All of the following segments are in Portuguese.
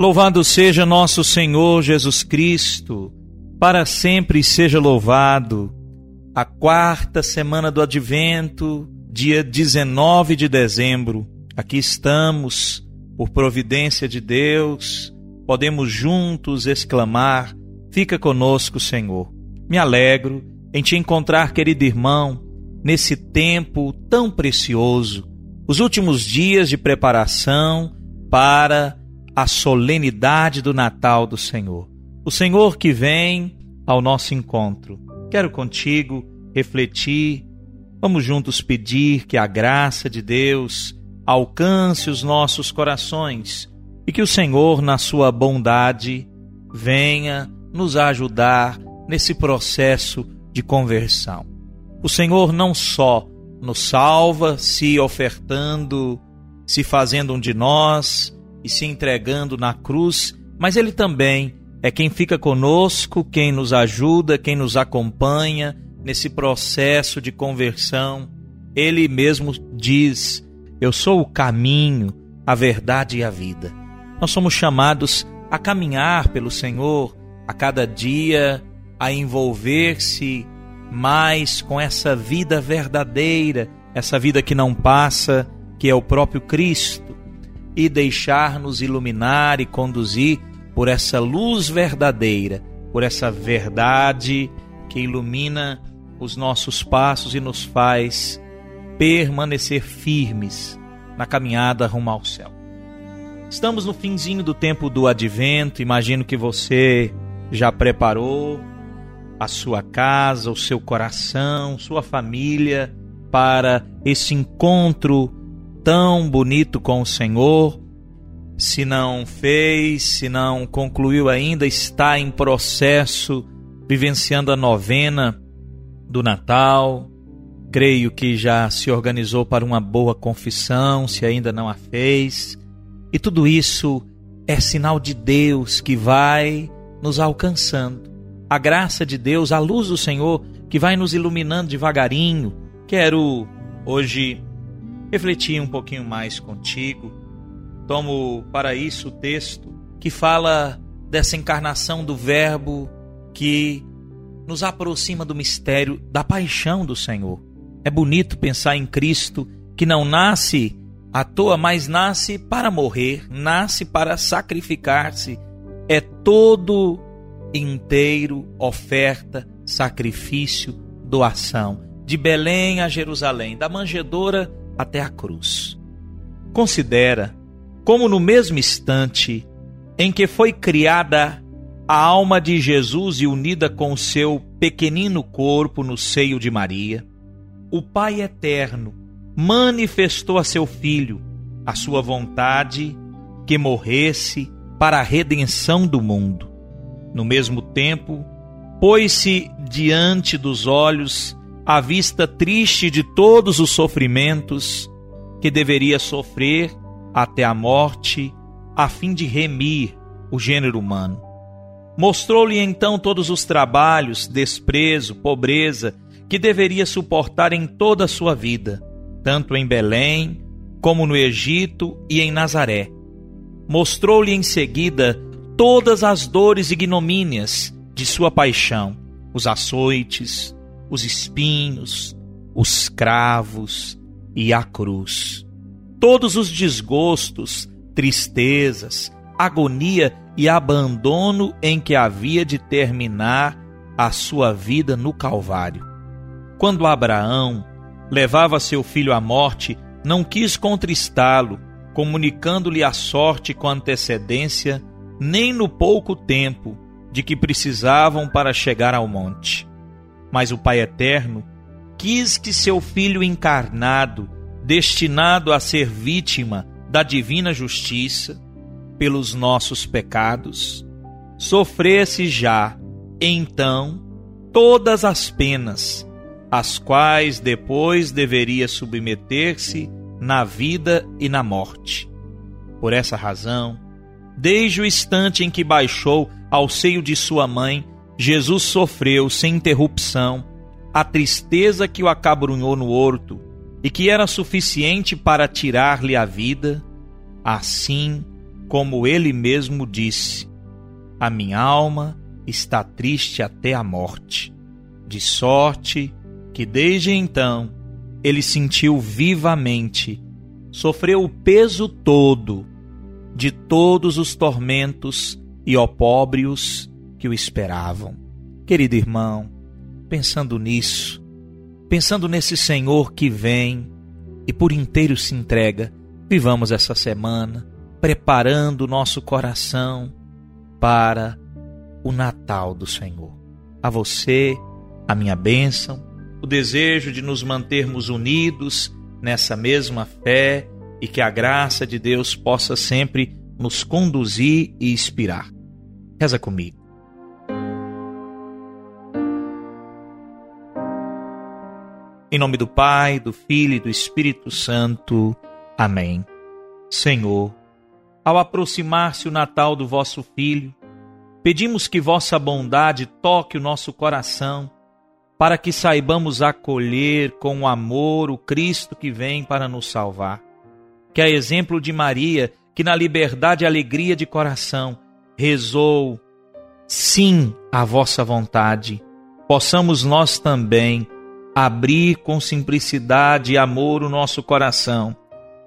Louvado seja nosso Senhor Jesus Cristo, para sempre seja louvado. A quarta semana do Advento, dia 19 de dezembro, aqui estamos, por providência de Deus, podemos juntos exclamar: Fica conosco, Senhor. Me alegro em te encontrar, querido irmão, nesse tempo tão precioso, os últimos dias de preparação para a solenidade do Natal do Senhor. O Senhor que vem ao nosso encontro. Quero contigo refletir, vamos juntos pedir que a graça de Deus alcance os nossos corações e que o Senhor, na sua bondade, venha nos ajudar nesse processo de conversão. O Senhor não só nos salva se ofertando, se fazendo um de nós, e se entregando na cruz, mas Ele também é quem fica conosco, quem nos ajuda, quem nos acompanha nesse processo de conversão. Ele mesmo diz: Eu sou o caminho, a verdade e a vida. Nós somos chamados a caminhar pelo Senhor a cada dia, a envolver-se mais com essa vida verdadeira, essa vida que não passa, que é o próprio Cristo e deixar-nos iluminar e conduzir por essa luz verdadeira, por essa verdade que ilumina os nossos passos e nos faz permanecer firmes na caminhada rumo ao céu. Estamos no finzinho do tempo do advento, imagino que você já preparou a sua casa, o seu coração, sua família para esse encontro tão bonito com o Senhor. Se não fez, se não concluiu ainda, está em processo, vivenciando a novena do Natal. Creio que já se organizou para uma boa confissão, se ainda não a fez. E tudo isso é sinal de Deus que vai nos alcançando. A graça de Deus, a luz do Senhor que vai nos iluminando devagarinho. Quero hoje refletir um pouquinho mais contigo. Tomo para isso o texto que fala dessa encarnação do Verbo que nos aproxima do mistério da paixão do Senhor. É bonito pensar em Cristo que não nasce à toa, mas nasce para morrer, nasce para sacrificar-se. É todo inteiro oferta, sacrifício, doação. De Belém a Jerusalém, da manjedoura até a cruz. Considera como no mesmo instante em que foi criada a alma de Jesus e unida com seu pequenino corpo no seio de Maria, o Pai eterno manifestou a seu filho a sua vontade que morresse para a redenção do mundo. No mesmo tempo, pôs-se diante dos olhos à vista triste de todos os sofrimentos que deveria sofrer até a morte, a fim de remir o gênero humano. Mostrou-lhe então todos os trabalhos, desprezo, pobreza que deveria suportar em toda a sua vida, tanto em Belém, como no Egito e em Nazaré. Mostrou-lhe em seguida todas as dores e ignomínias de sua paixão, os açoites, os espinhos, os cravos e a cruz. Todos os desgostos, tristezas, agonia e abandono em que havia de terminar a sua vida no Calvário. Quando Abraão levava seu filho à morte, não quis contristá-lo, comunicando-lhe a sorte com antecedência, nem no pouco tempo de que precisavam para chegar ao monte. Mas o Pai Eterno quis que seu Filho encarnado, destinado a ser vítima da divina justiça pelos nossos pecados, sofresse já, então, todas as penas, as quais depois deveria submeter-se na vida e na morte. Por essa razão, desde o instante em que baixou ao seio de sua mãe, Jesus sofreu sem interrupção. A tristeza que o acabrunhou no horto e que era suficiente para tirar-lhe a vida, assim como ele mesmo disse: A minha alma está triste até a morte, de sorte que desde então ele sentiu vivamente, sofreu o peso todo de todos os tormentos e opróbrios que o esperavam. Querido irmão, pensando nisso, pensando nesse Senhor que vem e por inteiro se entrega, vivamos essa semana preparando o nosso coração para o Natal do Senhor. A você, a minha bênção, o desejo de nos mantermos unidos nessa mesma fé e que a graça de Deus possa sempre nos conduzir e inspirar. Reza comigo. Em nome do Pai, do Filho e do Espírito Santo. Amém. Senhor, ao aproximar-se o Natal do vosso Filho, pedimos que vossa bondade toque o nosso coração, para que saibamos acolher com amor o Cristo que vem para nos salvar. Que a exemplo de Maria, que na liberdade e alegria de coração rezou sim à vossa vontade, possamos nós também abrir com simplicidade e amor o nosso coração,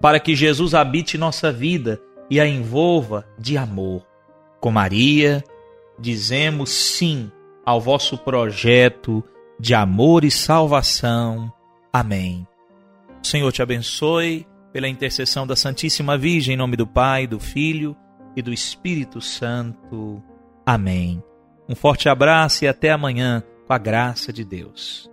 para que Jesus habite nossa vida e a envolva de amor. Com Maria, dizemos sim ao vosso projeto de amor e salvação. Amém. O Senhor te abençoe pela intercessão da Santíssima Virgem, em nome do Pai, do Filho e do Espírito Santo. Amém. Um forte abraço e até amanhã, com a graça de Deus.